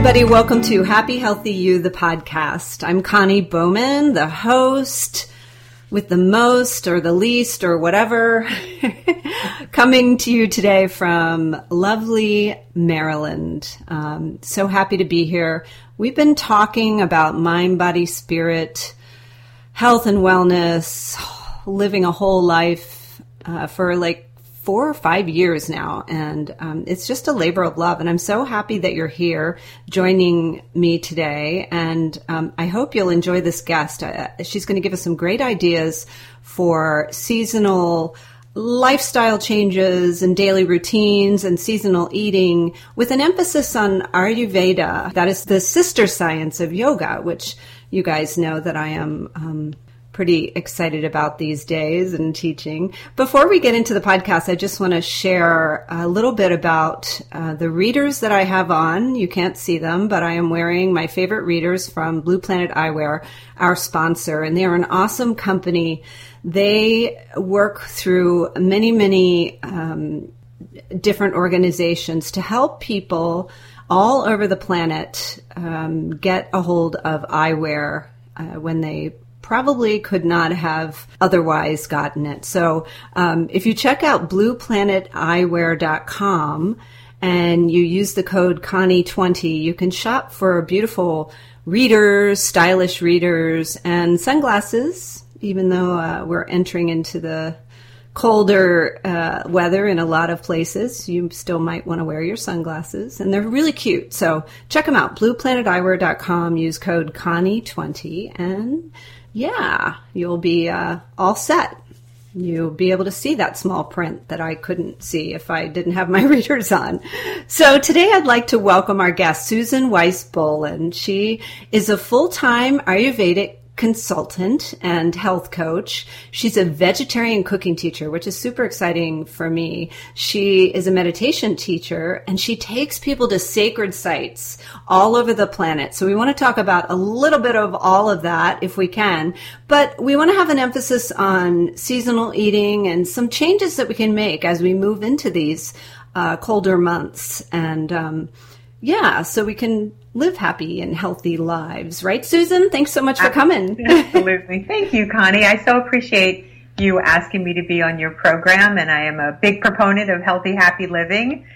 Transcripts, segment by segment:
Everybody. Welcome to Happy Healthy You, the podcast. I'm Connie Bowman, the host with the most or the least or whatever, coming to you today from lovely Maryland. Um, so happy to be here. We've been talking about mind, body, spirit, health and wellness, living a whole life uh, for like four or five years now, and um, it's just a labor of love. And I'm so happy that you're here joining me today. And um, I hope you'll enjoy this guest. Uh, she's going to give us some great ideas for seasonal lifestyle changes and daily routines and seasonal eating with an emphasis on Ayurveda. That is the sister science of yoga, which you guys know that I am um, pretty excited about these days and teaching. Before we get into the podcast, I just want to share a little bit about uh, the readers that I have on. You can't see them, but I am wearing my favorite readers from Blue Planet Eyewear, our sponsor, and they are an awesome company. They work through many, many um, different organizations to help people all over the planet um, get a hold of eyewear uh, when they probably could not have otherwise gotten it. So um, if you check out blueplaneteyewear.com and you use the code Connie20, you can shop for beautiful readers, stylish readers, and sunglasses, even though uh, we're entering into the colder uh, weather in a lot of places, you still might want to wear your sunglasses. And they're really cute. So check them out. BluePlanetEyewear.com. Use code Connie20 and yeah, you'll be uh, all set. You'll be able to see that small print that I couldn't see if I didn't have my readers on. So today I'd like to welcome our guest, Susan Weis-Bohlen. She is a full-time Ayurvedic consultant and health coach. She's a vegetarian cooking teacher, which is super exciting for me. She is a meditation teacher and she takes people to sacred sites all over the planet. So we want to talk about a little bit of all of that if we can, but we want to have an emphasis on seasonal eating and some changes that we can make as we move into these uh, colder months and um, yeah, so we can live happy and healthy lives, right, Susan? Thanks so much for coming. Absolutely. Thank you, Connie. I so appreciate you asking me to be on your program, and I am a big proponent of healthy, happy living.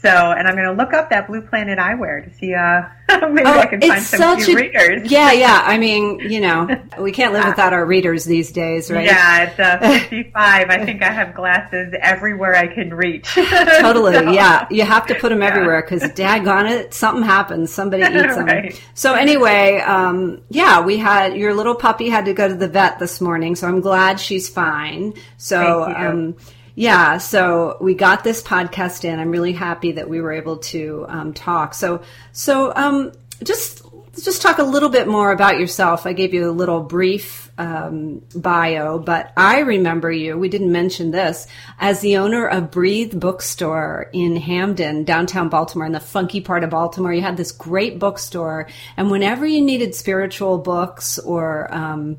So, and I'm going to look up that Blue Planet eyewear to see, uh, maybe oh, I can find some a, readers. Yeah, yeah. I mean, you know, we can't live without our readers these days, right? Yeah, it's uh, 55. I think I have glasses everywhere I can reach. totally. so, yeah. You have to put them yeah. everywhere because daggone it, something happens. Somebody eats them. right. So anyway, um, yeah, we had, your little puppy had to go to the vet this morning. So I'm glad she's fine. So, um, yeah, so we got this podcast in. I'm really happy that we were able to um, talk. So, so um, just just talk a little bit more about yourself. I gave you a little brief um, bio, but I remember you. We didn't mention this as the owner of Breathe Bookstore in Hampden, downtown Baltimore, in the funky part of Baltimore. You had this great bookstore, and whenever you needed spiritual books or um,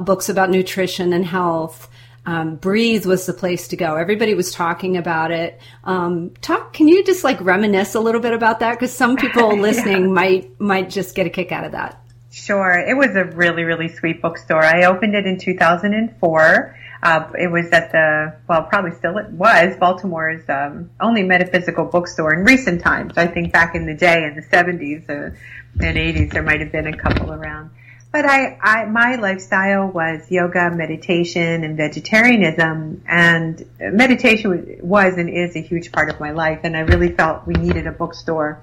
books about nutrition and health um, breathe was the place to go. Everybody was talking about it. Um, talk. Can you just like reminisce a little bit about that? Because some people listening yeah. might might just get a kick out of that. Sure. It was a really really sweet bookstore. I opened it in 2004. Uh, it was at the well, probably still it was Baltimore's um, only metaphysical bookstore in recent times. I think back in the day in the 70s uh, and 80s, there might have been a couple around. But I, I, my lifestyle was yoga, meditation, and vegetarianism. And meditation was and is a huge part of my life. And I really felt we needed a bookstore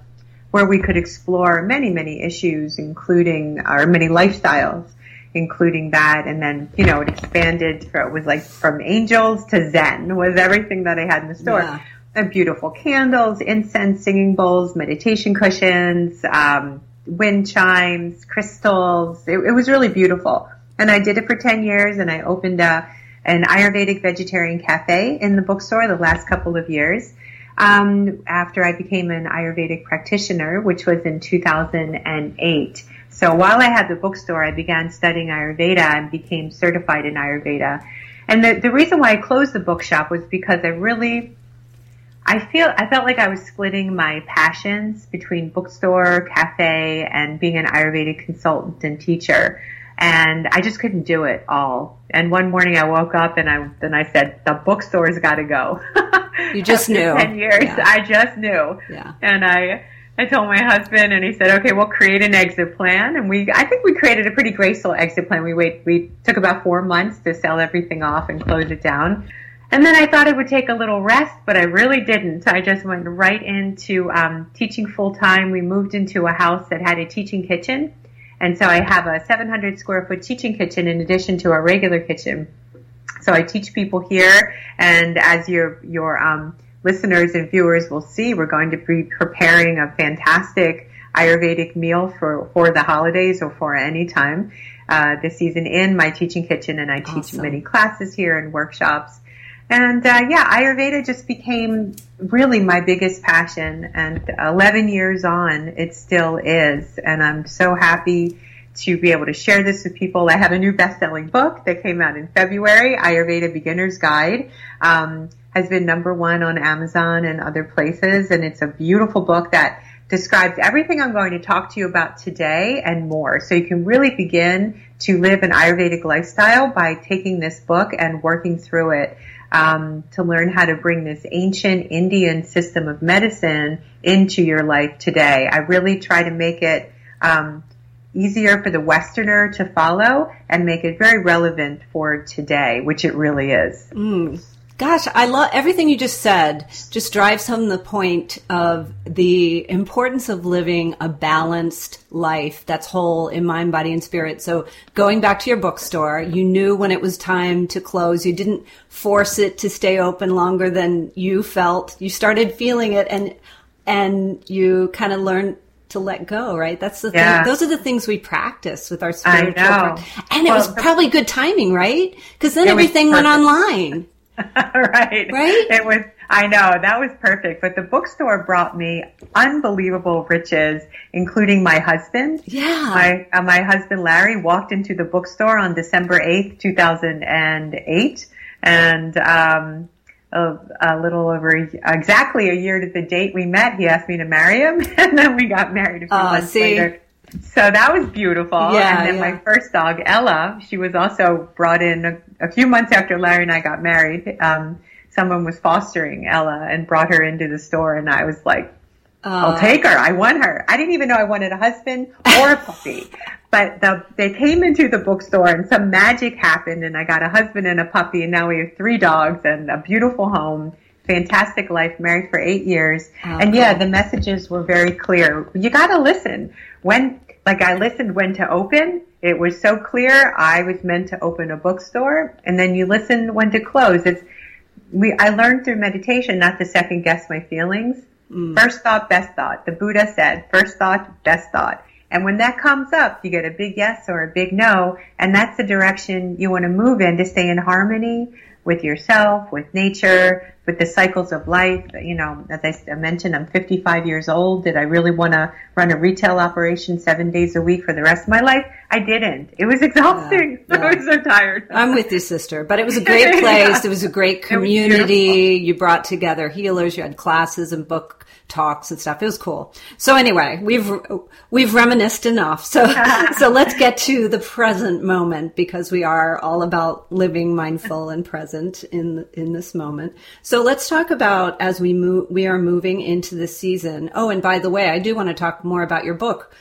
where we could explore many, many issues, including our many lifestyles, including that. And then, you know, it expanded. For, it was like from angels to Zen was everything that I had in the store. Yeah. And beautiful candles, incense, singing bowls, meditation cushions, um, wind chimes, crystals. It, it, was really beautiful. And I did it for 10 years and I opened a, an Ayurvedic vegetarian cafe in the bookstore the last couple of years. Um, after I became an Ayurvedic practitioner, which was in 2008. So while I had the bookstore, I began studying Ayurveda and became certified in Ayurveda. And the, the reason why I closed the bookshop was because I really I feel I felt like I was splitting my passions between bookstore, cafe, and being an Ayurvedic consultant and teacher. And I just couldn't do it all. And one morning I woke up and I then I said, the bookstore's got to go. You just knew. Ten years, yeah. I just knew. Yeah. And I I told my husband, and he said, "Okay, we'll create an exit plan." And we, I think we created a pretty graceful exit plan. We wait, we took about four months to sell everything off and close it down. And then I thought it would take a little rest, but I really didn't. I just went right into um, teaching full time. We moved into a house that had a teaching kitchen. And so I have a 700 square foot teaching kitchen in addition to our regular kitchen. So I teach people here. And as your, your, um, listeners and viewers will see, we're going to be preparing a fantastic Ayurvedic meal for, for the holidays or for any time, uh, this season in my teaching kitchen. And I teach awesome. many classes here and workshops. And uh, yeah, Ayurveda just became really my biggest passion. And 11 years on, it still is. And I'm so happy to be able to share this with people. I have a new best-selling book that came out in February, Ayurveda Beginner's Guide. Um, has been number one on Amazon and other places, and it's a beautiful book that describes everything I'm going to talk to you about today and more. So you can really begin to live an Ayurvedic lifestyle by taking this book and working through it um, to learn how to bring this ancient Indian system of medicine into your life today. I really try to make it um, easier for the Westerner to follow and make it very relevant for today, which it really is. Mm. Gosh, I love everything you just said. Just drives home the point of the importance of living a balanced life that's whole in mind, body, and spirit. So, going back to your bookstore, you knew when it was time to close. You didn't force it to stay open longer than you felt. You started feeling it, and and you kind of learned to let go, right? That's the yeah. thing. Those are the things we practice with our spiritual. And it well, was probably good timing, right? Because then everything went online. right. Right. It was, I know, that was perfect. But the bookstore brought me unbelievable riches, including my husband. Yeah. My, uh, my husband Larry walked into the bookstore on December 8th, 2008. And, um, a, a, little over exactly a year to the date we met, he asked me to marry him, and then we got married a few uh, months see? later. So that was beautiful. Yeah, and then yeah. my first dog, Ella, she was also brought in a, a few months after Larry and I got married. Um, someone was fostering Ella and brought her into the store, and I was like, uh, I'll take her. I want her. I didn't even know I wanted a husband or a puppy. but the, they came into the bookstore and some magic happened and I got a husband and a puppy and now we have three dogs and a beautiful home fantastic life, married for eight years. Oh, and yeah, the messages were very clear. You got to listen. When, like I listened when to open, it was so clear I was meant to open a bookstore. And then you listen when to close. It's, we, I learned through meditation not to second guess my feelings. Mm. First thought, best thought. The Buddha said, first thought, best thought. And when that comes up, you get a big yes or a big no, and that's the direction you want to move in to stay in harmony with yourself, with nature, with the cycles of life. You know, as I mentioned, I'm 55 years old. Did I really want to run a retail operation seven days a week for the rest of my life? I didn't. It was exhausting. Yeah, yeah. I was so tired. I'm with you, sister. But it was a great place. yeah. It was a great community. You brought together healers. You had classes and book talks and stuff. It was cool. So anyway, we've we've reminisced enough. So so let's get to the present moment because we are all about living mindful and present in in this moment. So let's talk about as we move we are moving into the season. Oh, and by the way, I do want to talk more about your book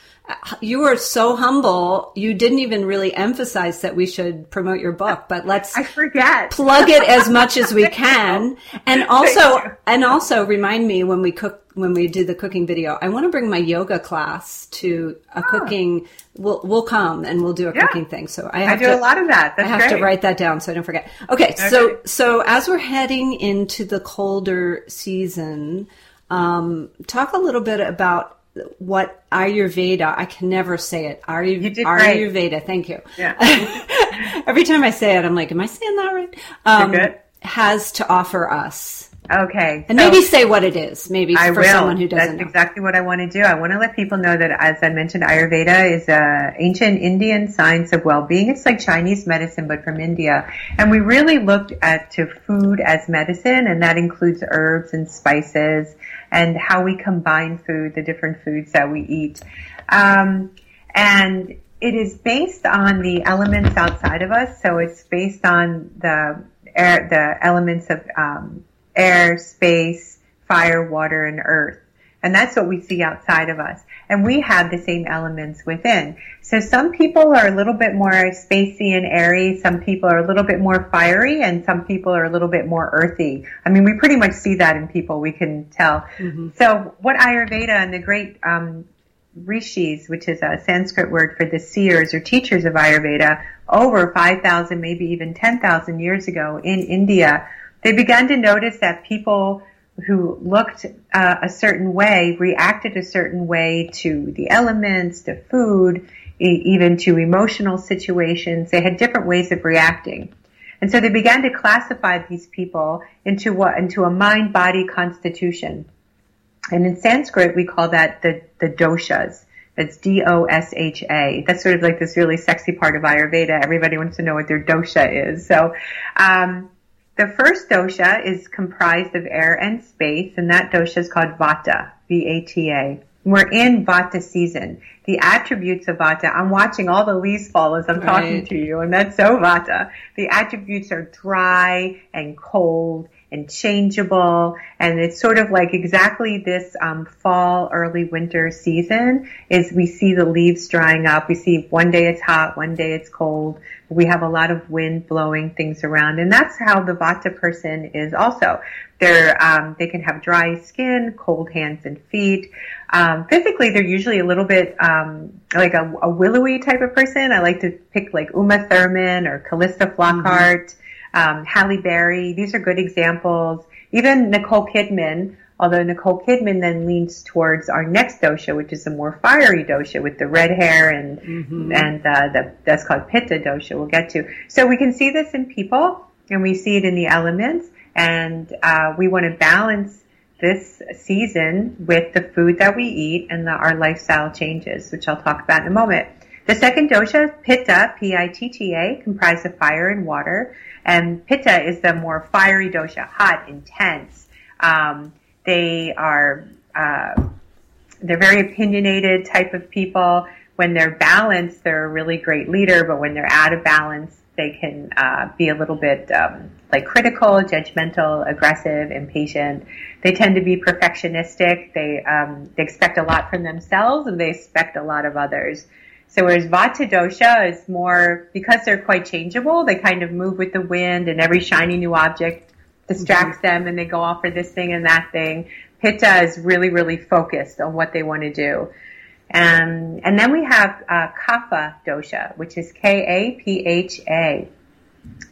you were so humble. You didn't even really emphasize that we should promote your book, but let's I forget. plug it as much as we can. And also, and also remind me when we cook, when we do the cooking video, I want to bring my yoga class to a oh. cooking. We'll, we'll come and we'll do a yeah. cooking thing. So I have I do to, a lot of that. That's I have great. to write that down so I don't forget. Okay, okay. So, so as we're heading into the colder season, um, talk a little bit about what Ayurveda, I can never say it. Ayur, You did Ayurveda, thank you. Yeah. Every time I say it, I'm like, am I saying that right? Um. Has to offer us. Okay. And so- maybe say what it is, maybe I for will. someone who doesn't That's know. exactly what I want to do. I want to let people know that, as I mentioned, Ayurveda is a ancient Indian science of well-being. It's like Chinese medicine, but from India. And we really looked at to food as medicine, and that includes herbs and spices, and how we combine food, the different foods that we eat. Um, and it is based on the elements outside of us. So it's based on the air, the elements of um, air, space, fire, water, and earth. And that's what we see outside of us. And we have the same elements within. So some people are a little bit more spacey and airy. Some people are a little bit more fiery and some people are a little bit more earthy. I mean, we pretty much see that in people. We can tell. So what Ayurveda and the great, um, rishis, which is a Sanskrit word for the seers or teachers of Ayurveda, over 5,000, maybe even 10,000 years ago in India, they began to notice that people who looked uh, a certain way reacted a certain way to the elements, to food, e- even to emotional situations. They had different ways of reacting. And so they began to classify these people into what, into a mind-body constitution. And in Sanskrit, we call that the, the doshas. That's D-O-S-H-A. That's sort of like this really sexy part of Ayurveda. Everybody wants to know what their dosha is. So, um, the first dosha is comprised of air and space, and that dosha is called Vata, V-A-T-A. We're in Vata season. The attributes of Vata, I'm watching all the leaves fall as I'm talking Right. to you, and that's so Vata. The attributes are dry and cold and changeable, and it's sort of like exactly this um, fall, early winter season is we see the leaves drying up. We see one day it's hot, one day it's cold. We have a lot of wind blowing things around, and that's how the Vata person is also. They're um, they can have dry skin, cold hands and feet. Um, physically, they're usually a little bit um, like a, a willowy type of person. I like to pick like Uma Thurman or Calista Flockhart um, Halle Berry. These are good examples. Even Nicole Kidman, although Nicole Kidman then leans towards our next dosha, which is a more fiery dosha with the red hair and and uh, the, that's called Pitta dosha. We'll get to. So we can see this in people, and we see it in the elements, and uh, we want to balance this season with the food that we eat and the, our lifestyle changes, which I'll talk about in a moment. The second dosha, Pitta, P-I-T-T-A, comprised of fire and water. And Pitta is the more fiery dosha, hot, intense. Um, they are, uh, they're very opinionated type of people. When they're balanced, they're a really great leader, but when they're out of balance, they can uh, be a little bit um, like critical, judgmental, aggressive, impatient. They tend to be perfectionistic. They um, they expect a lot from themselves, and they expect a lot of others. So whereas Vata dosha is more because they're quite changeable, they kind of move with the wind, and every shiny new object distracts them, and they go off for this thing and that thing. Pitta is really, really focused on what they want to do. Um, and then we have uh, Kapha dosha, which is K-A-P-H-A.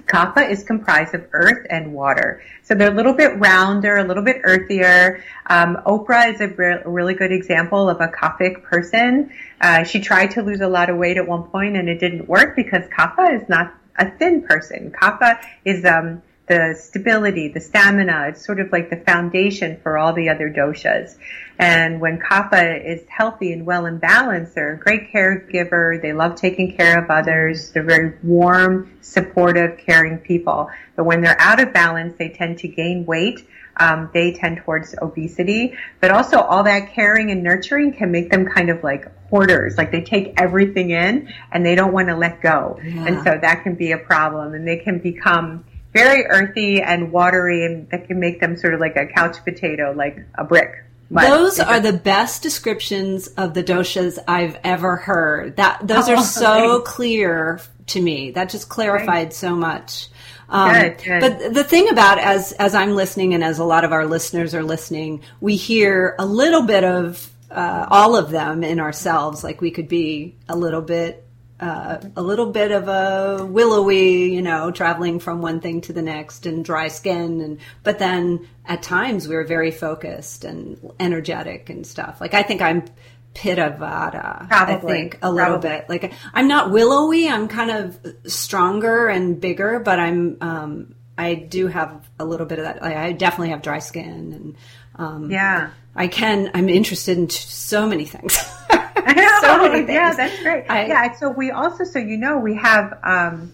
Kapha is comprised of earth and water. So they're a little bit rounder, a little bit earthier. Um, Oprah is a re- really good example of a Kaphic person. Uh, she tried to lose a lot of weight at one point and it didn't work because Kapha is not a thin person. Kapha is um, the stability, the stamina. It's sort of like the foundation for all the other doshas. And when Kapha is healthy and well in balance, they're a great caregiver. They love taking care of others. They're very warm, supportive, caring people. But when they're out of balance, they tend to gain weight. Um, they tend towards obesity, but also all that caring and nurturing can make them kind of like hoarders. Like they take everything in and they don't want to let go. And so that can be a problem and they can become very earthy and watery and that can make them sort of like a couch potato, like a brick. But- Those are the best descriptions of the doshas I've ever heard. That those are Oh, so thanks. clear to me. That just clarified so much. Um, Good, good. But the thing about as as I'm listening and as a lot of our listeners are listening, we hear a little bit of uh, all of them in ourselves. Like we could be a little bit uh, a little bit of a willowy, you know, traveling from one thing to the next and dry skin. And, but then at times we were very focused and energetic and stuff. Like I think I'm Pitta Vata. Probably. I think a little Probably. bit. Like I'm not willowy. I'm kind of stronger and bigger, but I'm, um, I do have a little bit of that. I, I definitely have dry skin and, um, Yeah. I can, I'm interested in t- so many things. Know. so many things. Yeah, that's great. I- yeah, so we also, so you know, we have um,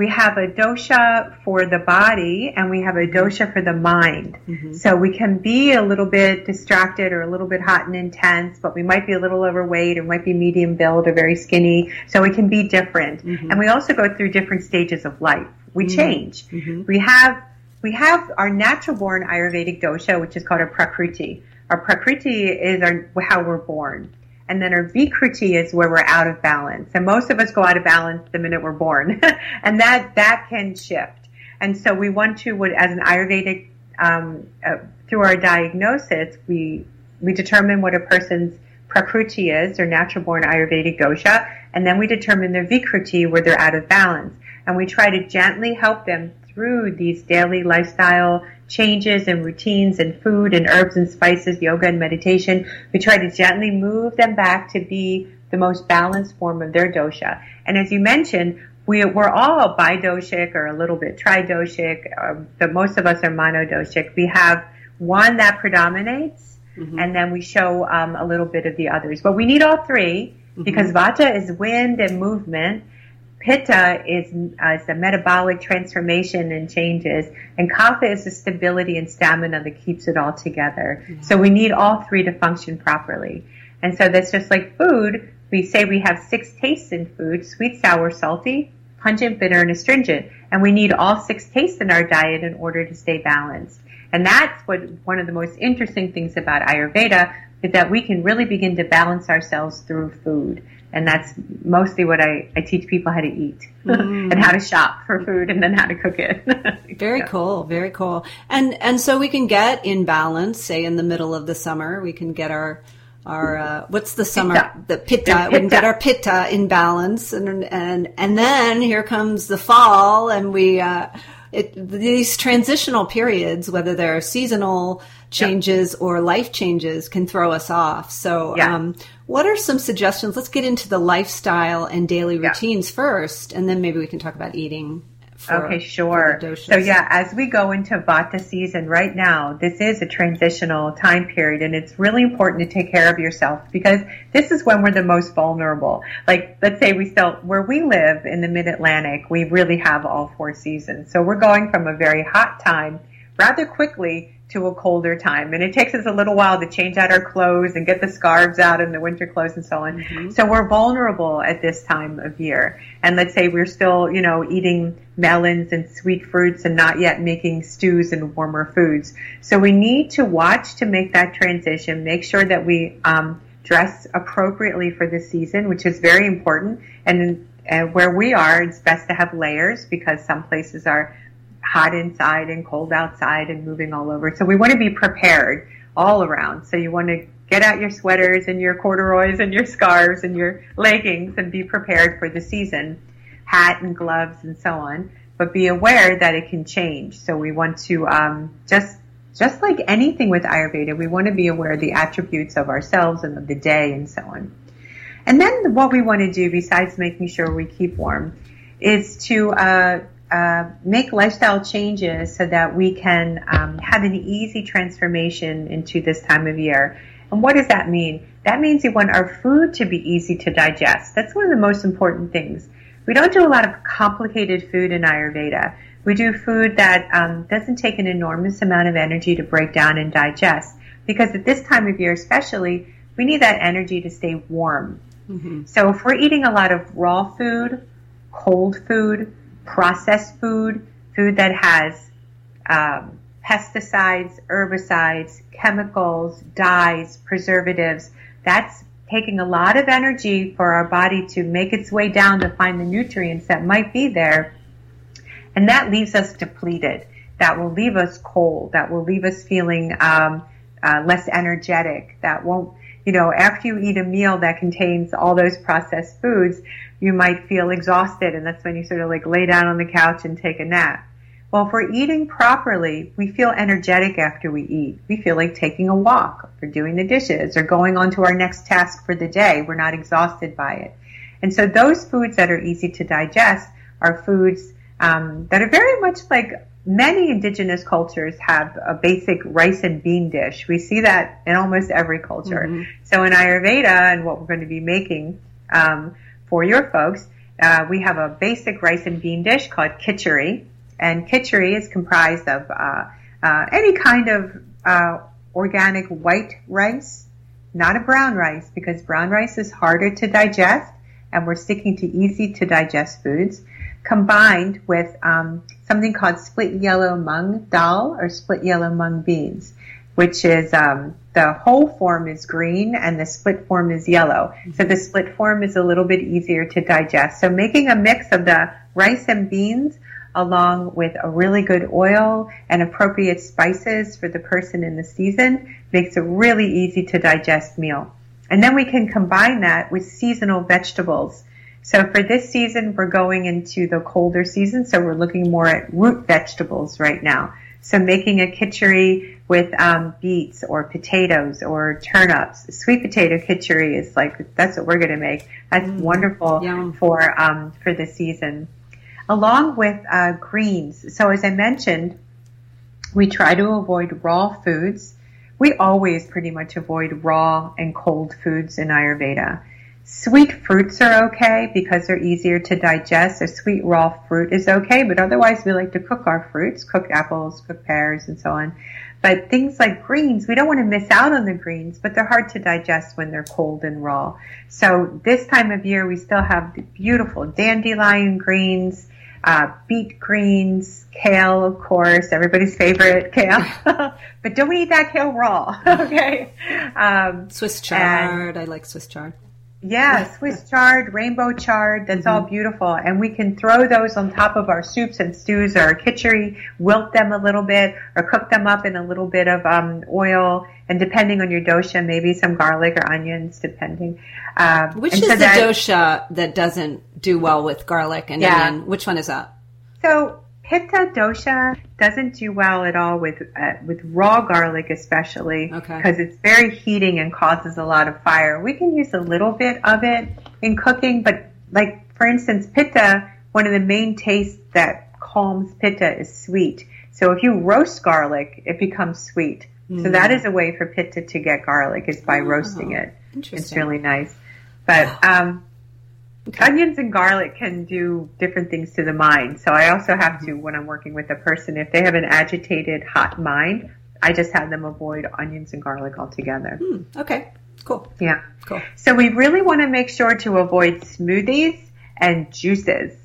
we have a dosha for the body and we have a dosha for the mind. Mm-hmm. So we can be a little bit distracted or a little bit hot and intense, but we might be a little overweight or might be medium build or very skinny. So we can be different. Mm-hmm. And we also go through different stages of life. We change. We have we have our natural born Ayurvedic dosha, which is called a prakriti. Our prakriti is our, how we're born. And then our vikruti is where we're out of balance. And most of us go out of balance the minute we're born. and that, that can shift. And so we want to, as an Ayurvedic, um, uh, through our diagnosis, we, we determine what a person's prakriti is, their natural born Ayurvedic dosha, and then we determine their vikruti where they're out of balance. And we try to gently help them through these daily lifestyle changes and routines and food and herbs and spices, yoga and meditation. We try to gently move them back to be the most balanced form of their dosha. And as you mentioned, we, we're all bidoshic or a little bit tridoshic. Um, the most of us are monodoshic. We have one that predominates, and then we show um, a little bit of the others. But we need all 3 because vata is wind and movement. Pitta is, uh, is the metabolic transformation and changes, and Kapha is the stability and stamina that keeps it all together. So we need all three to function properly. And so that's just like food. We say we have six tastes in food, sweet, sour, salty, pungent, bitter, and astringent. And we need all six tastes in our diet in order to stay balanced. And that's what one of the most interesting things about Ayurveda is that we can really begin to balance ourselves through food. And that's mostly what I, I teach people how to eat and how to shop for food and then how to cook it. Very cool, very cool. And and so we can get in balance, say in the middle of the summer, we can get our our uh, what's the summer Pitta. the pitta, The we can get our pitta in balance and and and then here comes the fall and we uh it, these transitional periods, whether they're seasonal changes or life changes, can throw us off. So, Yeah. um, what are some suggestions? Let's get into the lifestyle and daily Yeah. routines first, and then maybe we can talk about eating. For, Okay, sure. for the doshas. So yeah, as we go into Vata season right now, this is a transitional time period and it's really important to take care of yourself because this is when we're the most vulnerable. Like, let's say we still, where we live in the mid-Atlantic, we really have all four seasons. So we're going from a very hot time rather quickly to a colder time. And it takes us a little while to change out our clothes and get the scarves out and the winter clothes and so on. Mm-hmm. So we're vulnerable at this time of year. And let's say we're still, you know, eating melons and sweet fruits and not yet making stews and warmer foods. So we need to watch to make that transition, make sure that we, um, dress appropriately for the season, which is very important. And, and where we are, it's best to have layers because some places are hot inside and cold outside and moving all over. So we want to be prepared all around. So you want to get out your sweaters and your corduroys and your scarves and your leggings and be prepared for the season, hat and gloves and so on. But be aware that it can change. So we want to um, just just like anything with Ayurveda, we want to be aware of the attributes of ourselves and of the day and so on. And then what we want to do, besides making sure we keep warm, is to uh, uh, make lifestyle changes so that we can um, have an easy transformation into this time of year. And what does that mean? That means we want our food to be easy to digest. That's one of the most important things. We don't do a lot of complicated food in Ayurveda. We do food that um, doesn't take an enormous amount of energy to break down and digest. Because at this time of year, especially, we need that energy to stay warm. So if we're eating a lot of raw food, cold food, processed food, food that has um, pesticides, herbicides, chemicals, dyes, preservatives, that's taking a lot of energy for our body to make its way down to find the nutrients that might be there. And that leaves us depleted. That will leave us cold. That will leave us feeling um, uh, less energetic. That won't, you know, after you eat a meal that contains all those processed foods, you might feel exhausted and that's when you sort of like lay down on the couch and take a nap. Well, if we're eating properly, we feel energetic after we eat. We feel like taking a walk or doing the dishes or going on to our next task for the day. We're not exhausted by it. And so those foods that are easy to digest are foods um, that are very much like many indigenous cultures have a basic rice and bean dish. We see that in almost every culture. Mm-hmm. So in Ayurveda and what we're going to be making um, for your folks, uh, we have a basic rice and bean dish called khichdi and khichdi is comprised of uh, uh, any kind of uh, organic white rice, not a brown rice, because brown rice is harder to digest, and we're sticking to easy to digest foods, combined with um, something called split yellow mung dal or split yellow mung beans, which is um, the whole form is green and the split form is yellow. So the split form is a little bit easier to digest. So making a mix of the rice and beans along with a really good oil and appropriate spices for the person in the season makes a really easy to digest meal. And then we can combine that with seasonal vegetables. So for this season, we're going into the colder season, so we're looking more at root vegetables right now. So making a khichdi with um, beets or potatoes or turnips. Sweet potato khichdi is like that's what we're going to make. That's mm, wonderful yum. for um, for the season along with uh, greens. So as I mentioned, we try to avoid raw foods. We always pretty much avoid raw and cold foods in Ayurveda. Sweet fruits are okay because they're easier to digest. A sweet raw fruit is okay, but otherwise we like to cook our fruits, cook apples, cook pears, and so on. But things like greens, we don't want to miss out on the greens, but they're hard to digest when they're cold and raw. So this time of year, we still have the beautiful dandelion greens, uh, beet greens, kale, of course, everybody's favorite kale. but don't eat that kale raw, okay? Um, Swiss chard, I like Swiss chard. Yeah, Swiss chard, rainbow chard, that's mm-hmm. all beautiful. And we can throw those on top of our soups and stews or our khichdi, wilt them a little bit, or cook them up in a little bit of um, oil. And depending on your dosha, maybe some garlic or onions, depending. Uh, Which is so the that, dosha that doesn't do well with garlic and yeah. onion? Which one is that? So Pitta dosha doesn't do well at all with uh, with raw garlic, especially because okay. it's very heating and causes a lot of fire. We can use a little bit of it in cooking, but like for instance, Pitta, one of the main tastes that calms Pitta is sweet. So if you roast garlic, it becomes sweet. Mm. So that is a way for Pitta to get garlic is by oh, roasting it. It's really nice. But um, Okay. Onions and garlic can do different things to the mind. So I also have to, when I'm working with a person, if they have an agitated, hot mind, I just have them avoid onions and garlic altogether. Hmm, okay, cool. Yeah. Cool. So we really want to make sure to avoid smoothies and juices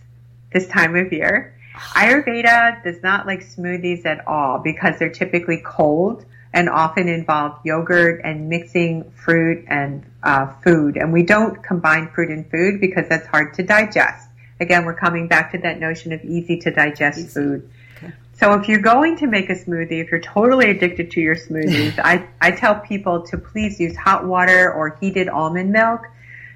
this time of year. Ayurveda does not like smoothies at all because they're typically cold and often involve yogurt and mixing fruit and uh, food. And we don't combine fruit and food because that's hard to digest. Again, we're coming back to that notion of easy to digest easy. food. Okay. So if you're going to make a smoothie, if you're totally addicted to your smoothies, I, I tell people to please use hot water or heated almond milk.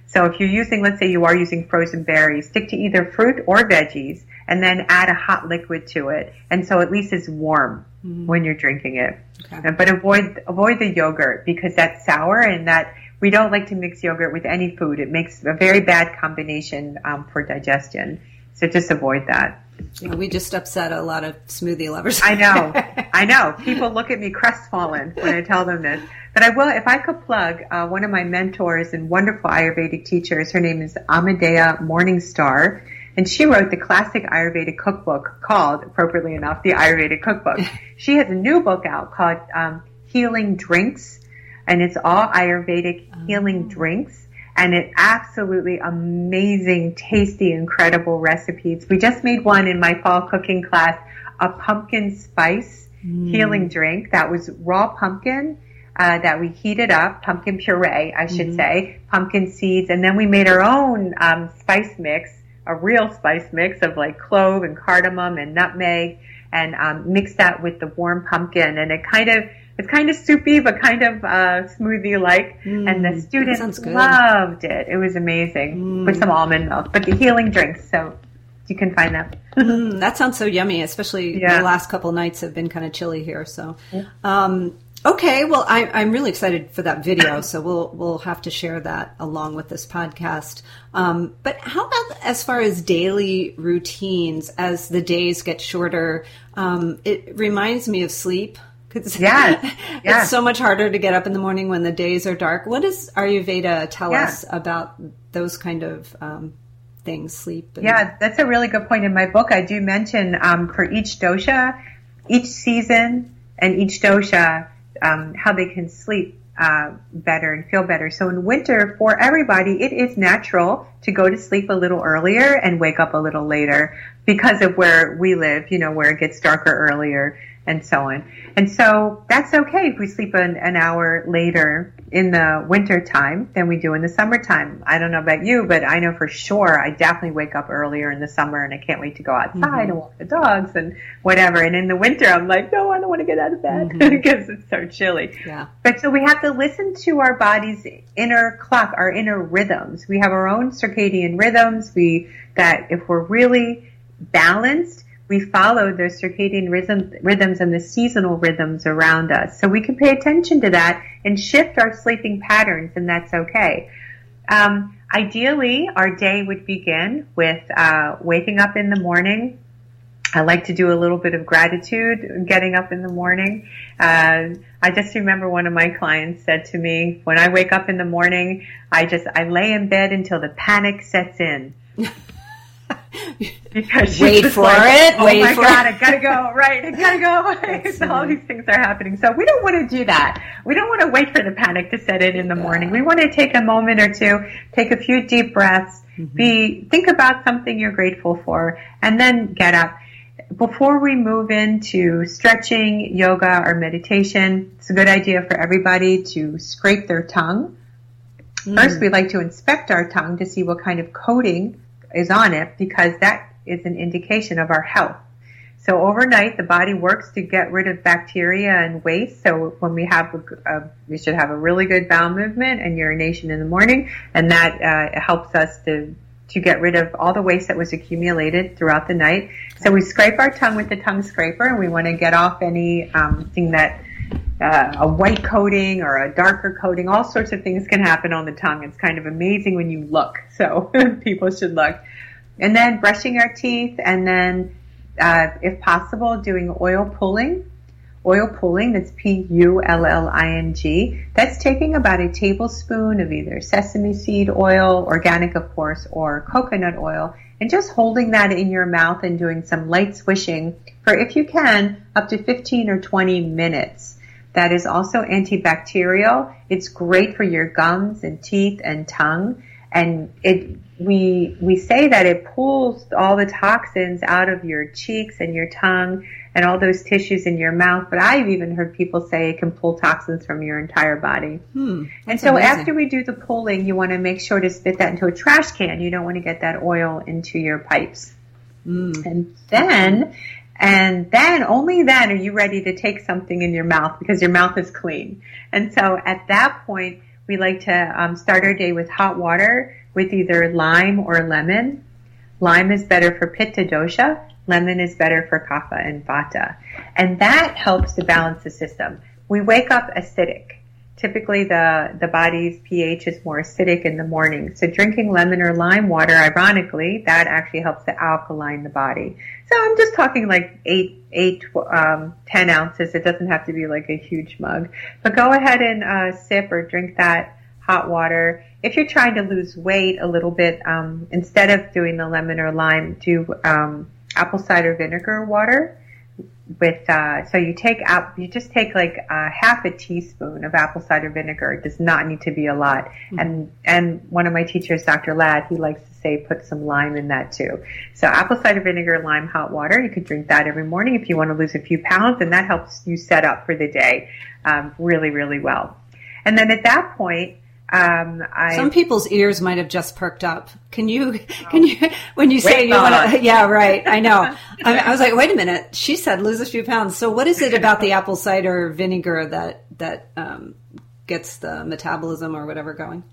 So if you're using, let's say you are using frozen berries, stick to either fruit or veggies and then add a hot liquid to it. And so at least it's warm mm-hmm. when you're drinking it. Okay. But avoid, avoid the yogurt because that's sour and that we don't like to mix yogurt with any food. It makes a very bad combination um, for digestion. So just avoid that. Yeah, we just upset a lot of smoothie lovers. I know. I know. People look at me crestfallen when I tell them this. But I will, if I could plug uh, one of my mentors and wonderful Ayurvedic teachers, her name is Amadea Morningstar and she wrote the classic Ayurvedic cookbook called, appropriately enough, the Ayurvedic Cookbook. she has a new book out called um, Healing Drinks, and it's all Ayurvedic oh. healing drinks. And it absolutely amazing, tasty, incredible recipes. We just made one in my fall cooking class, a pumpkin spice mm. healing drink that was raw pumpkin. Uh, that we heated up, pumpkin puree, I should mm-hmm. say, pumpkin seeds, and then we made our own um, spice mix a real spice mix of like clove and cardamom and nutmeg and um, mix that with the warm pumpkin and it kind of It's kind of soupy, but kind of uh, smoothie like. Mm, and the students loved it. It was amazing with some almond milk, but the healing drinks. So you can find them. Mm, that sounds so yummy, especially Yeah. the last couple nights have been kind of chilly here. So, um, okay, well, I, I'm really excited for that video. So we'll we'll have to share that along with this podcast. Um, but how about as far as daily routines? As the days get shorter, um, it reminds me of sleep. 'cause Yes, yes. it's so much harder to get up in the morning when the days are dark. What does Ayurveda tell Yeah. us about those kind of um, things? Sleep. and- Yeah, that's a really good point. In my book, I do mention um, for each dosha, each season, and each dosha, um, how they can sleep uh, better and feel better. So in winter, for everybody, it is natural to go to sleep a little earlier and wake up a little later because of where we live, you know, where it gets darker earlier and so on. And so that's okay if we sleep an, an hour later in the winter time than we do in the summertime. I don't know about you, but I know for sure I definitely wake up earlier in the summer and I can't wait to go outside mm-hmm. and walk the dogs and whatever. And in the winter, I'm like, no, I don't want to get out of bed mm-hmm. because it's so chilly. Yeah. But so we have to listen to our body's inner clock, our inner rhythms. We have our own circadian rhythms. We, that if we're really balanced, we follow those circadian rhythm, rhythms and the seasonal rhythms around us. So we can pay attention to that and shift our sleeping patterns and that's okay. Um, ideally, our day would begin with uh, waking up in the morning, I like to do a little bit of gratitude getting up in the morning. Uh, I just remember one of my clients said to me, when I wake up in the morning, I just, I lay in bed until the panic sets in. because Wait for like, it, Oh wait my for God, it." I gotta go. Right. I gotta go. so all these things are happening. So we don't want to do that. We don't want to wait for the panic to set in in the morning. We want to take a moment or two, take a few deep breaths, mm-hmm. be, think about something you're grateful for, and then get up before we move into stretching, yoga, or meditation, it's a good idea for everybody to scrape their tongue. First, mm. we like to inspect our tongue to see what kind of coating is on it because that is an indication of our health. So overnight, the body works to get rid of bacteria and waste. So when we have, a, a, we should have a really good bowel movement and urination in the morning, and that uh, helps us to to get rid of all the waste that was accumulated throughout the night. So we scrape our tongue with the tongue scraper, and we want to get off anything um, that uh, a white coating or a darker coating. All sorts of things can happen on the tongue. It's kind of amazing when you look. So people should look. And then brushing our teeth, and then, uh, if possible, doing oil pulling. Oil pulling, that's P-U-L-L-I-N-G. That's taking about a tablespoon of either sesame seed oil, organic of course, or coconut oil, and just holding that in your mouth and doing some light swishing for, if you can, up to 15 or 20 minutes. That is also antibacterial. It's great for your gums and teeth and tongue. And it, we, we say that it pulls all the toxins out of your cheeks and your tongue and all those tissues in your mouth. But I've even heard people say it can pull toxins from your entire body. Hmm, And so amazing. after we do the pulling, you want to make sure to spit that into a trash can. You don't want to get that oil into your pipes. Mm. And then, and then, only then are you ready to take something in your mouth because your mouth is clean. And so at that point, we like to um, start our day with hot water with either lime or lemon. Lime is better for pitta dosha. Lemon is better for kapha and vata. And that helps to balance the system. We wake up acidic. Typically the, the body's pH is more acidic in the morning. So drinking lemon or lime water, ironically, that actually helps to alkaline the body. So I'm just talking like eight, eight, um, 10 ounces. It doesn't have to be like a huge mug, but go ahead and, uh, sip or drink that hot water. If you're trying to lose weight a little bit, um, instead of doing the lemon or lime, do, um, apple cider vinegar water with uh, so you take out you just take like uh, half a teaspoon of apple cider vinegar. It does not need to be a lot. And and one of my teachers dr Lad he likes to say put some lime in that too. So apple cider vinegar lime hot water you could drink that every morning if you want to lose a few pounds and that helps you set up for the day um, really really well. And then at that point um, I Some people's ears might have just perked up. Can you, can you, when you say you want to, yeah, right. I know. I, I was like, wait a minute. She said lose a few pounds. So what is it about the apple cider vinegar that that um, gets the metabolism or whatever going?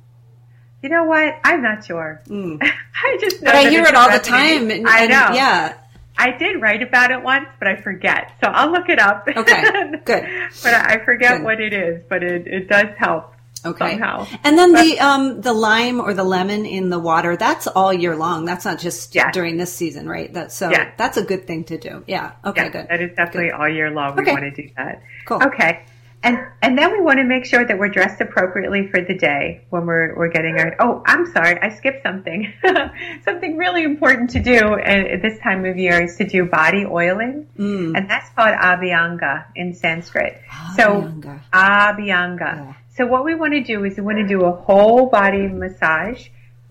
You know what? I'm not sure. Mm. I just know But I hear it all the time. And, I and- know. Yeah. I did write about it once, but I forget. So I'll look it up. Okay, good. but I I forget Good. what it is, but it, it does help Okay. somehow. And then the um the lime or the lemon in the water, that's all year long. That's not just Yeah. during this season, right? That's so Yeah. that's a good thing to do. Yeah. Okay, yeah, good. that is definitely all year long. We Okay. want to do that. Cool. Okay. And and then we want to make sure that we're dressed appropriately for the day when we're we're getting our. Oh, I'm sorry, I skipped something. something really important to do at this time of year is to do body oiling, Mm. and that's called abhyanga in Sanskrit. Abhyanga. So abhyanga. So what we want to do is we want to do a whole body massage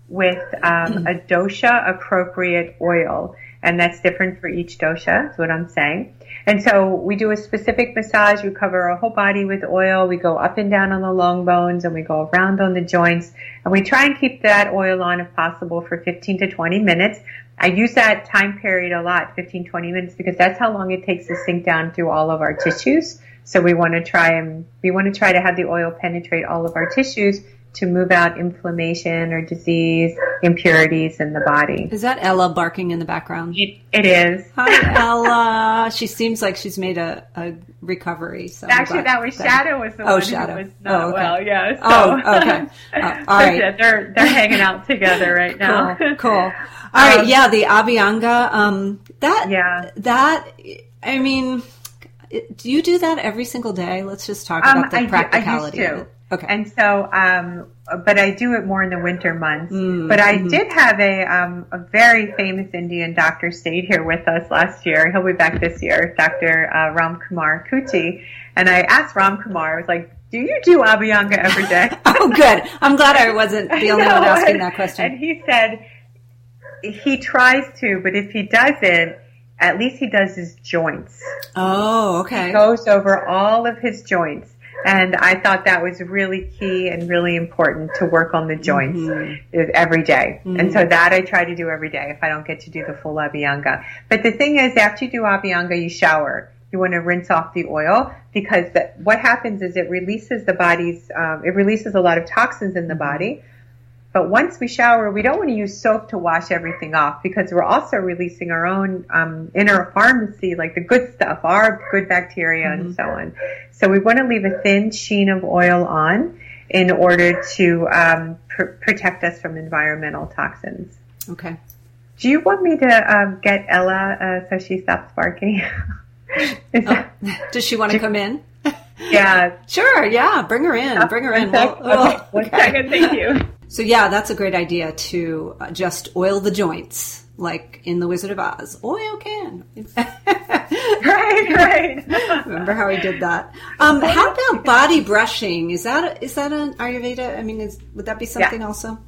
with um, a dosha appropriate oil, and that's different for each dosha. Is what I'm saying. And so we do a specific massage. We cover our whole body with oil. We go up and down on the long bones, and we go around on the joints, and we try and keep that oil on if possible for 15 to 20 minutes. I use that time period a lot, 15, 20 minutes, because that's how long it takes to sink down through all of our tissues. So we want to try and we want to try to have the oil penetrate all of our tissues to move out inflammation or disease, impurities in the body. Is that Ella barking in the background? It, it is. Hi, Ella. She seems like she's made a, a recovery. So Actually, that was Shadow was the Oh, one Shadow. who was not Oh, okay. well. Yeah. So. Oh, okay. Oh, all right. Yeah, they're they're hanging out together right now. Cool. Cool. All right. Um, yeah, the Abhyanga. Um, that. Yeah. That. I mean, do you do that every single day? Let's just talk Um, about the I, do- practicality I used to. Okay. And so, um, but I do it more in the winter months. Mm, but I mhm. did have a, um, a very famous Indian doctor stayed here with us last year. He'll be back this year, Dr. Uh, Ram Kumar Kuti. And I asked Ram Kumar, I was like, do you do Abhyanga every day? oh, good. I'm glad I wasn't the only one asking that question. And he said he tries to, but if he doesn't, at least he does his joints. oh, okay. He goes over all of his joints. And I thought that was really key and really important to work on the joints Mm-hmm. every day. And so that I try to do every day if I don't get to do the full Abhyanga. But the thing is, after you do Abhyanga, you shower. You want to rinse off the oil because the, what happens is it releases the body's, um, it releases a lot of toxins in the body. But once we shower, we don't want to use soap to wash everything off because we're also releasing our own um, inner pharmacy, like the good stuff, our good bacteria and so on. So we want to leave a thin sheen of oil on in order to um, pr- protect us from environmental toxins. Okay. Do you want me to um, get Ella uh, so she stops barking? Is that- Does she want to come in? Yeah. Sure. Yeah. Bring her in. Bring her in. We'll- we'll- okay. One second. Thank you. So yeah, that's a great idea to uh, just oil the joints, like in The Wizard of Oz. Oil can. Right. Right. Remember how he did that? Um, how about body brushing? Is that is that an Ayurveda? I mean, is, would that be something also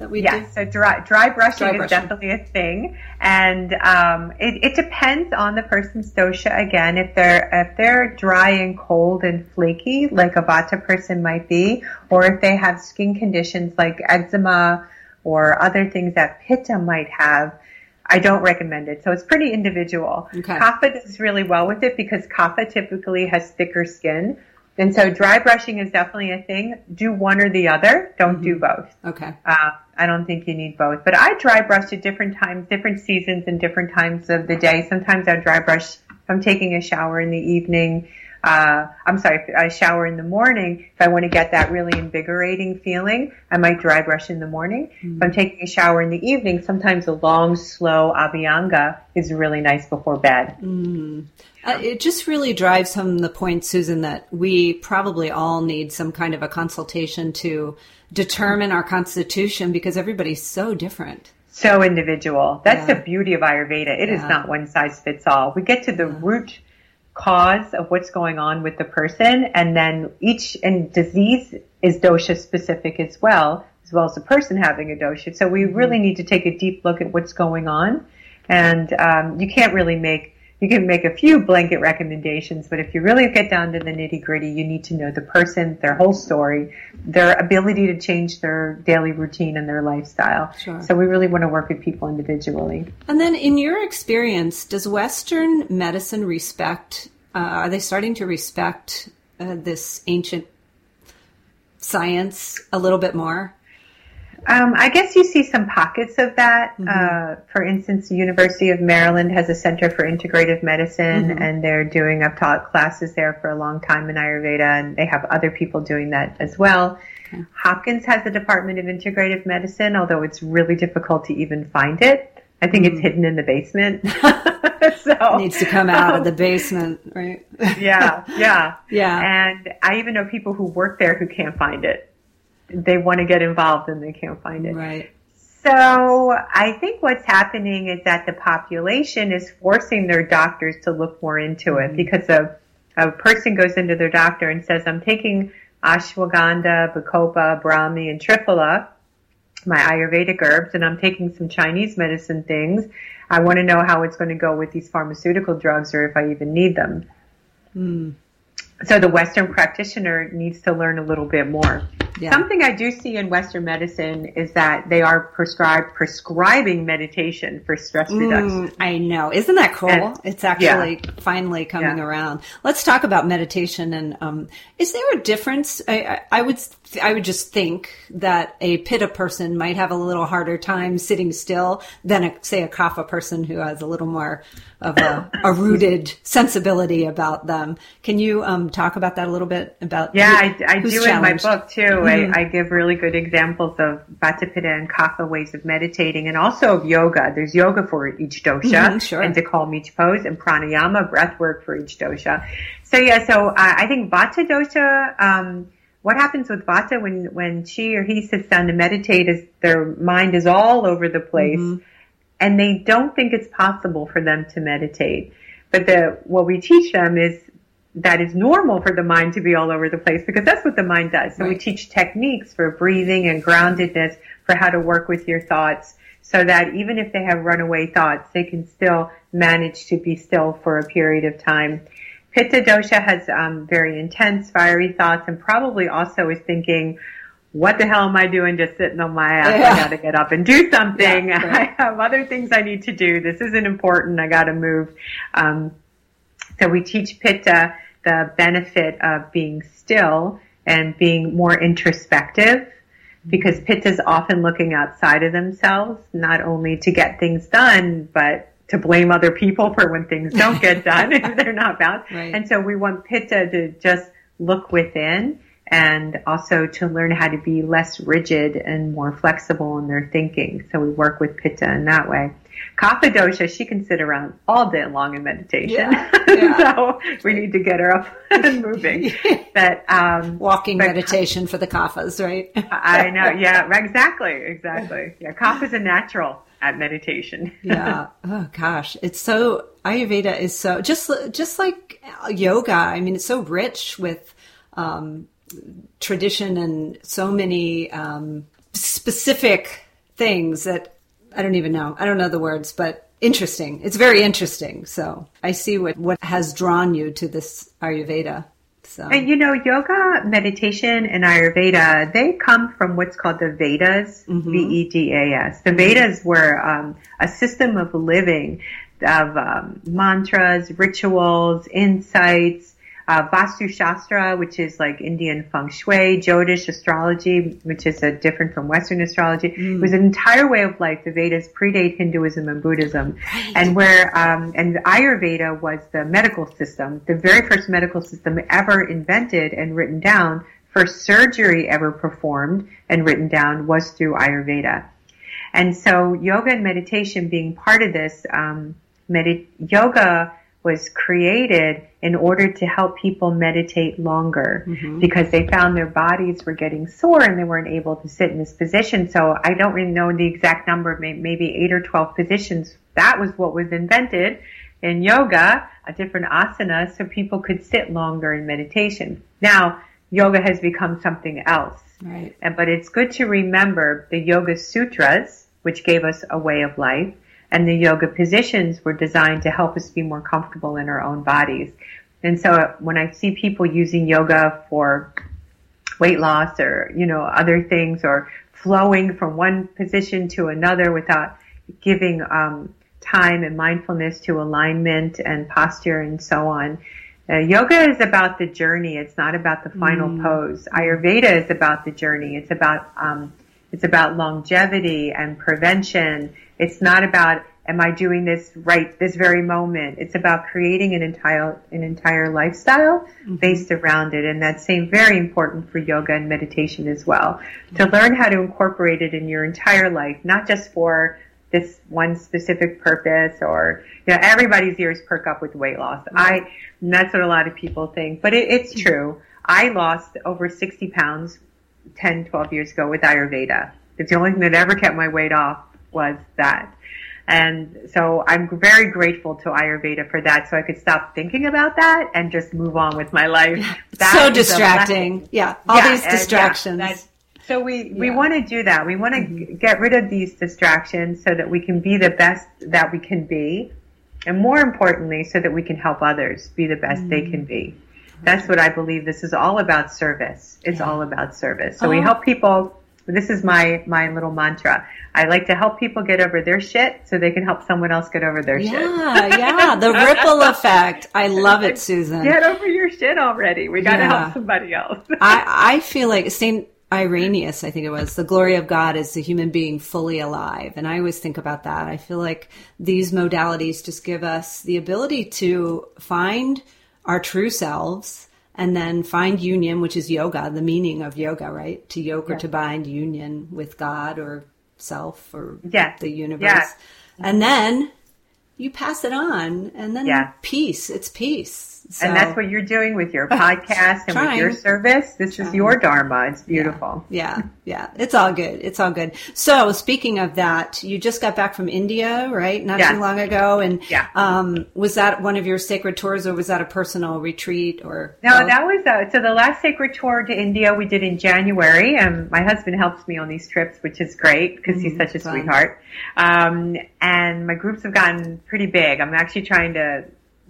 that we Yes, so dry, dry brushing Dry is brushing. definitely a thing, and um, it, it depends on the person's dosha. Again, if they're if they're dry and cold and flaky, like a Vata person might be, or if they have skin conditions like eczema or other things that Pitta might have, I don't recommend it. So it's pretty individual. Okay. Kapha does really well with it because Kapha typically has thicker skin. And so dry brushing is definitely a thing. Do one or the other. Don't do both. Okay. Uh, I don't think you need both, but I dry brush at different times, different seasons, and different times of the day. Sometimes I dry brush if I'm taking a shower in the evening. Uh, I'm sorry, if I shower in the morning. If I want to get that really invigorating feeling, I might dry brush in the morning. If I'm taking a shower in the evening, sometimes a long, slow abhyanga is really nice before bed. Uh, it just really drives home the point, Susan, that we probably all need some kind of a consultation to determine our constitution because everybody's so different. So individual. That's Yeah. the beauty of Ayurveda. It is Yeah. not one size fits all. We get to the root cause of what's going on with the person and then each and disease is dosha specific as well, as well as the person having a dosha. So we really need to take a deep look at what's going on and um, you can't really make you can make a few blanket recommendations, but if you really get down to the nitty gritty, you need to know the person, their whole story, their ability to change their daily routine and their lifestyle. Sure. So we really want to work with people individually. And then, in your experience, does Western medicine respect? Uh, are they starting to respect uh, this ancient science a little bit more? Um, I guess you see some pockets of that. Mm-hmm. Uh, for instance, the University of Maryland has a Center for Integrative Medicine, mm-hmm. and they're doing. I've taught classes there for a long time in Ayurveda, and they have other people doing that as well. Okay. Hopkins has a Department of Integrative Medicine, although it's really difficult to even find it. I think mm-hmm. it's hidden in the basement. so it needs to come out of the basement, right? yeah, yeah, yeah. And I even know people who work there who can't find it they want to get involved and they can't find it. Right. So I think what's happening is that the population is forcing their doctors to look more into it mm-hmm. because a, a person goes into their doctor and says, I'm taking ashwagandha, bacopa, brahmi, and triphala, my Ayurvedic herbs, and I'm taking some Chinese medicine things. I want to know how it's going to go with these pharmaceutical drugs or if I even need them. Mm. So the Western practitioner needs to learn a little bit more. Yeah. Something I do see in Western medicine is that they are prescribed prescribing meditation for stress mm, reduction. I know, isn't that cool? And, it's actually yeah. finally coming yeah. around. Let's talk about meditation. And um, is there a difference? I, I, I, would I would just think that a Pitta person might have a little harder time sitting still than a, say a Kapha person who has a little more of a, a rooted sensibility about them. Can you um, talk about that a little bit? About yeah, who, I, I do challenged? in my book too. Mm-hmm. I, I, give really good examples of Vata, Pitta, and Kapha ways of meditating, and also of yoga. There's yoga for each dosha, mm-hmm, sure. and to calm each pose, and pranayama, breath work for each dosha. So yeah, so uh, I think Vata dosha. Um, what happens with Vata when when she or he sits down to meditate is their mind is all over the place. Mm-hmm and they don't think it's possible for them to meditate. But the, what we teach them is that it's normal for the mind to be all over the place because that's what the mind does. So right. we teach techniques for breathing and groundedness for how to work with your thoughts so that even if they have runaway thoughts, they can still manage to be still for a period of time. Pitta dosha has um, very intense, fiery thoughts and probably also is thinking, what the hell am I doing just sitting on my ass? Yeah. I gotta get up and do something. Yeah, right. I have other things I need to do. This isn't important. I gotta move. Um, so we teach Pitta the benefit of being still and being more introspective because Pitta is often looking outside of themselves, not only to get things done, but to blame other people for when things don't get done if they're not bound. Right. And so we want Pitta to just look within and also to learn how to be less rigid and more flexible in their thinking. So we work with Pitta in that way. Kapha dosha, she can sit around all day long in meditation. Yeah, yeah. so we need to get her up and moving. But um, walking but meditation for the Kaphas, right? I know. Yeah, exactly, exactly. Yeah, Kapha's a natural at meditation. yeah. Oh gosh, it's so Ayurveda is so just just like yoga. I mean, it's so rich with um, tradition and so many um, specific things that I don't even know. I don't know the words, but interesting. It's very interesting. So I see what, what has drawn you to this Ayurveda. So. And you know, yoga, meditation, and Ayurveda, they come from what's called the Vedas, mm-hmm. V-E-D-A-S. The Vedas were um, a system of living of um, mantras, rituals, insights, uh, Vastu Shastra, which is like Indian feng shui, Jyotish astrology, which is a different from Western astrology. Mm. It was an entire way of life. The Vedas predate Hinduism and Buddhism, right. and where um, and Ayurveda was the medical system, the very first medical system ever invented and written down. First surgery ever performed and written down was through Ayurveda. And so yoga and meditation being part of this, um, med- yoga was created in order to help people meditate longer mm-hmm. because they found their bodies were getting sore and they weren't able to sit in this position. So I don't really know the exact number, maybe eight or 12 positions. That was what was invented in yoga, a different asana, so people could sit longer in meditation. Now, yoga has become something else. Right. But it's good to remember the Yoga Sutras, which gave us a way of life, and the yoga positions were designed to help us be more comfortable in our own bodies. And so when I see people using yoga for weight loss or, you know, other things or flowing from one position to another without giving um, time and mindfulness to alignment and posture and so on. Uh, yoga is about the journey. It's not about the final mm. pose. Ayurveda is about the journey. It's about um, it's about longevity and prevention. It's not about am I doing this right this very moment? It's about creating an entire an entire lifestyle mm-hmm. based around it, and that's same very important for yoga and meditation as well. Mm-hmm. To learn how to incorporate it in your entire life, not just for this one specific purpose or you know everybody's ears perk up with weight loss. Mm-hmm. I that's what a lot of people think, but it, it's mm-hmm. true. I lost over 60 pounds 10, 12 years ago with Ayurveda. It's the only thing that ever kept my weight off was that. And so I'm very grateful to Ayurveda for that so I could stop thinking about that and just move on with my life. so distracting. Yeah. All yeah, these distractions. Yeah, so we, we want to do that. We want to mm-hmm. get rid of these distractions so that we can be the best that we can be. And more importantly, so that we can help others be the best mm-hmm. they can be. That's what I believe this is all about service. It's yeah. all about service. So we help people this is my my little mantra. I like to help people get over their shit so they can help someone else get over their yeah, shit. Yeah, yeah, the ripple effect. I love it, Susan. Get over your shit already. We got to yeah. help somebody else. I I feel like Saint Irenaeus, I think it was, the glory of God is the human being fully alive. And I always think about that. I feel like these modalities just give us the ability to find our true selves and then find union, which is yoga, the meaning of yoga, right? To yoke yeah. or to bind union with God or self or yeah. the universe. Yeah. And then you pass it on and then peace. It's peace. So, and that's what you're doing with your podcast and with your service. This trying. is your dharma. It's beautiful. Yeah. yeah, yeah, It's all good. It's all good. So speaking of that, you just got back from India, right? Not yeah. too long ago, and yeah. um, was that one of your sacred tours, or was that a personal retreat? Or no, both? that was uh, so the last sacred tour to India we did in January, and my husband helps me on these trips, which is great because mm-hmm. he's such a Fun. sweetheart. Um, and my groups have gotten pretty big. I'm actually trying to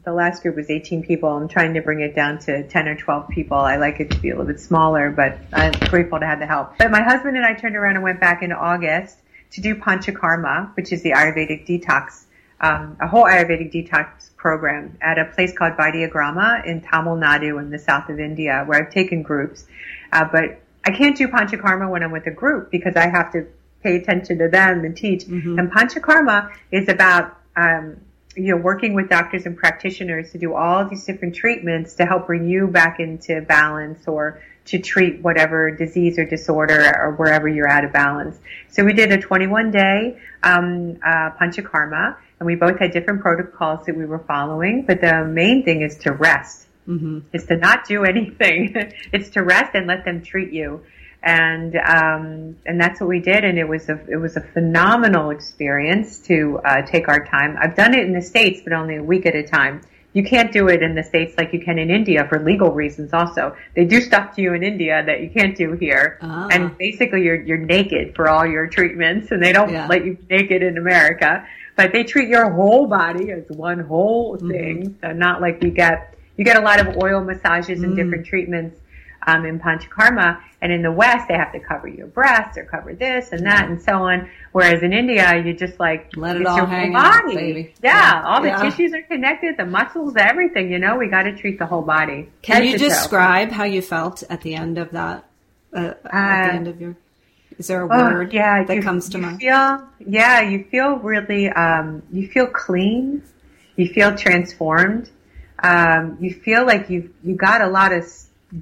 the last group was 18 people. I'm trying to bring it down to 10 or 12 people. I like it to be a little bit smaller, but I'm grateful to have the help. But my husband and I turned around and went back in August to do Panchakarma, which is the Ayurvedic detox, um, a whole Ayurvedic detox program at a place called Vaidyagrama in Tamil Nadu in the south of India, where I've taken groups. Uh, but I can't do Panchakarma when I'm with a group because I have to pay attention to them and teach. Mm-hmm. And Panchakarma is about um, you know, working with doctors and practitioners to do all these different treatments to help bring you back into balance or to treat whatever disease or disorder or wherever you're out of balance. So we did a 21 day um, uh, panchakarma, and we both had different protocols that we were following. But the main thing is to rest. Mm-hmm. Is to not do anything. it's to rest and let them treat you and um, and that's what we did, and it was a it was a phenomenal experience to uh, take our time. I've done it in the states, but only a week at a time. You can't do it in the states like you can in India for legal reasons. Also, they do stuff to you in India that you can't do here, ah. and basically you're you're naked for all your treatments, and they don't yeah. let you naked in America. But they treat your whole body as one whole mm-hmm. thing, mm-hmm. so not like you get you get a lot of oil massages and mm. different treatments um, in Panchakarma. And in the West, they have to cover your breasts or cover this and that and so on. Whereas in India, you just like let it all hang body. out, baby. Yeah, yeah. all the yeah. tissues are connected, the muscles, everything. You know, we got to treat the whole body. Can you describe how you felt at the end of that? Uh, uh, at the uh, end of your is there a oh, word yeah, that you, comes to you mind? Feel, yeah, you feel really, um, you feel clean. You feel transformed. Um, you feel like you've, you got a lot of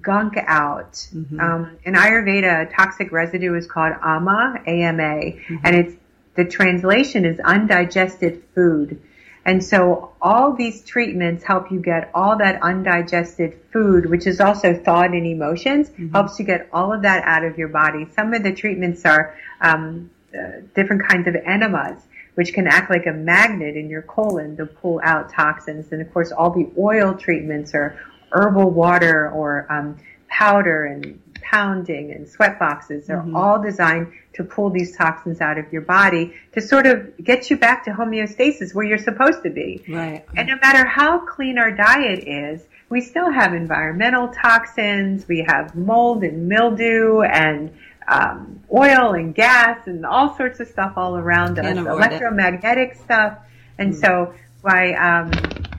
gunk out. Mm-hmm. Um, in Ayurveda, toxic residue is called ama, AMA, mm-hmm. and it's the translation is undigested food. And so all these treatments help you get all that undigested food, which is also thought and emotions, mm-hmm. helps you get all of that out of your body. Some of the treatments are um, uh, different kinds of enemas, which can act like a magnet in your colon to pull out toxins. And of course, all the oil treatments are herbal water or um, powder and pounding and sweat boxes. They're Mm-hmm. all designed to pull these toxins out of your body to sort of get you back to homeostasis where you're supposed to be. Right. And no matter how clean our diet is, we still have environmental toxins. We have mold and mildew and um, oil and gas and all sorts of stuff all around us, avoid it. electromagnetic stuff. And so why, um,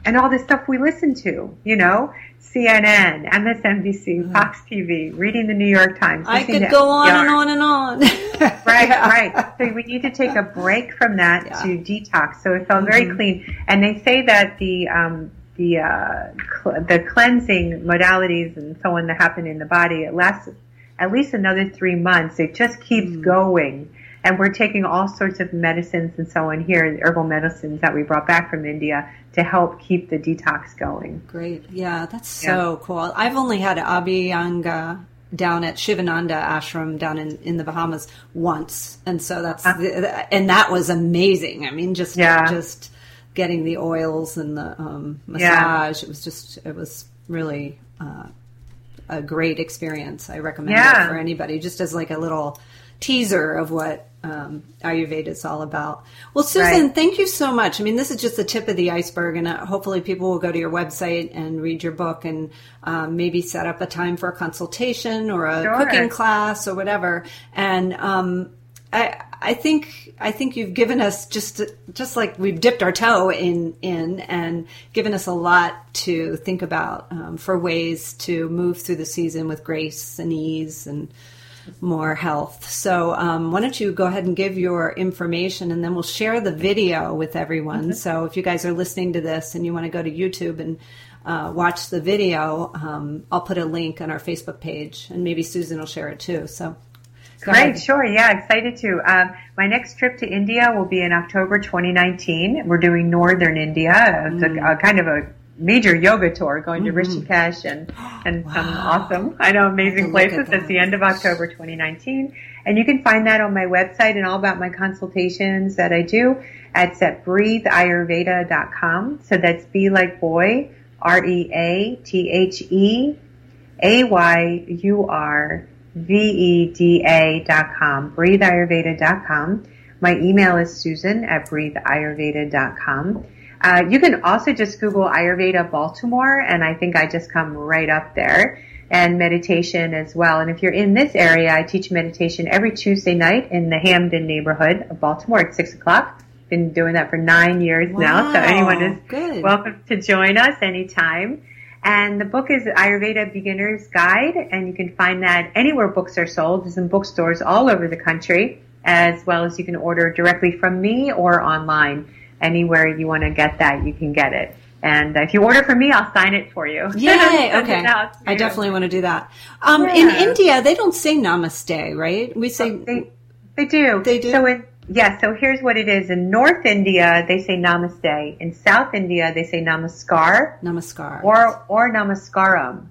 and all the stuff we listen to, you know, CNN, MSNBC, Fox TV, reading the New York Times. I could to go on and on and on. Right, right. So we need to take a break from that Yeah. to detox. So it felt very Mhm. clean. And they say that the um, the uh, cl- the cleansing modalities and so on that happen in the body it lasts at least another three months. It just keeps Mm. going. And we're taking all sorts of medicines and so on here, herbal medicines that we brought back from India to help keep the detox going. Great. Yeah, that's so cool. I've only had Abhyanga down at Sivananda ashram down in, in the Bahamas once. And so that's, and that was amazing. I mean, just, Yeah. just getting the oils and the um, Yeah. massage. It was just, it was really uh, a great experience. I recommend Yeah. it for anybody just as like a little teaser of what um, Ayurveda is all about. Well, Susan, Right. thank you so much. I mean, this is just the tip of the iceberg, and uh, hopefully, people will go to your website and read your book, and um, maybe set up a time for a consultation or a Sure. cooking class or whatever. And um, I, I think I think you've given us just just like we've dipped our toe in in and given us a lot to think about um, for ways to move through the season with grace and ease and more health. So, um, why don't you go ahead and give your information and then we'll share the video with everyone. So, if you guys are listening to this and you want to go to YouTube and uh, watch the video, um, I'll put a link on our Facebook page and maybe Susan will share it too. So, Great, ahead. sure. Yeah, excited to. Um, my next trip to India will be in October 2019. We're doing northern India. It's Mm. a, a kind of a major yoga tour going to Rishikesh and, and some Mm-hmm. Awesome, I know, amazing places. at That's the end of October 2019. And you can find that on my website and all about my consultations that I do. It's at breatheayurveda.com. So that's B like boy, R-E-A-T-H-E A-Y-U-R-V-E-D-A dot com, breatheayurveda dot com. My email is susan at breatheayurveda dot com. Uh, you can also just Google Ayurveda Baltimore, and I think I just come right up there. And meditation as well. And if you're in this area, I teach meditation every Tuesday night in the Hampden neighborhood of Baltimore at six o'clock. Been doing that for nine years now, so anyone is good. welcome to join us anytime. And the book is Ayurveda Beginner's Guide, and you can find that anywhere books are sold. It's in bookstores all over the country, as well as you can order directly from me or online. Anywhere you want to get that, you can get it. And if you order from me, I'll sign it for you. Yay! Okay, it out to I definitely want to do that. Um, In India, they don't say Namaste, right? We say They, they do. They do? So in, yeah, so here's what it is. In North India, they say namaste. In South India, they say namaskar Namaskar. or, or namaskaram.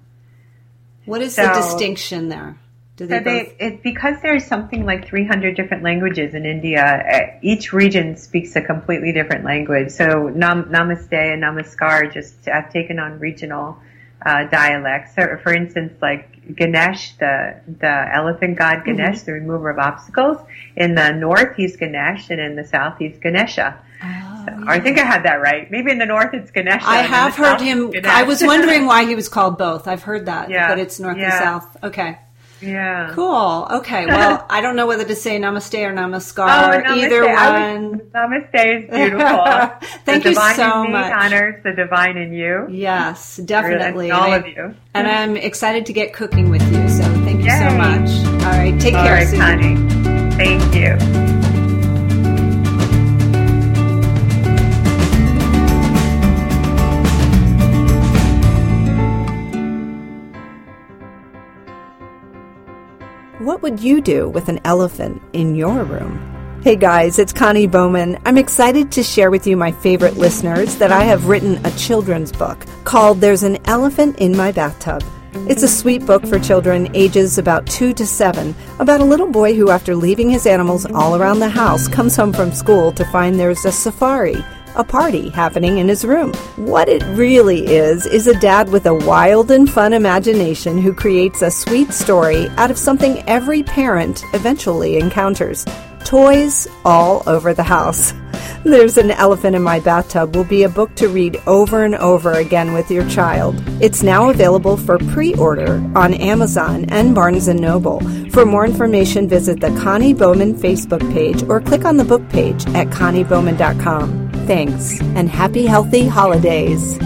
what is the distinction there? Do they So they, both? it, because there's something like 300 different languages in India, uh, each region speaks a completely different language. So nam, namaste and namaskar just have taken on regional uh, dialects. So for instance, like Ganesh, the the elephant god Mm-hmm. Ganesh, the remover of obstacles. In the north, he's Ganesh, and in the south, he's Ganesha. Oh, Or I think I had that right. Maybe in the north, it's Ganesha. I have heard south, him. I was wondering why he was called both. I've heard that, Yeah, but it's north and south. Okay, yeah. cool. Okay, well, I don't know whether to say Namaste or Oh, Namaskar. namaste. Either one. namaste is beautiful. Thank the you divine so in me much. honors the divine in you. Yes, definitely. And all of you. And I'm excited to get cooking with you. So thank you so much. All right, take All care, right. Connie. Thank you. What would you do with an elephant in your room? Hey guys, it's Connie Bowman. I'm excited to share with you, my favorite listeners, that I have written a children's book called There's an Elephant in My Bathtub. It's a sweet book for children ages about 2 to 7 about a little boy who, after leaving his animals all around the house, comes home from school to find there's a safari, a party happening in his room. What it really is, is a dad with a wild and fun imagination who creates a sweet story out of something every parent eventually encounters. Toys all over the house. There's an Elephant in My Bathtub will be a book to read over and over again with your child. It's now available for pre-order on Amazon and Barnes & Noble. For more information, visit the Connie Bowman Facebook page or click on the book page at conniebowman.com. Thanks and happy healthy holidays.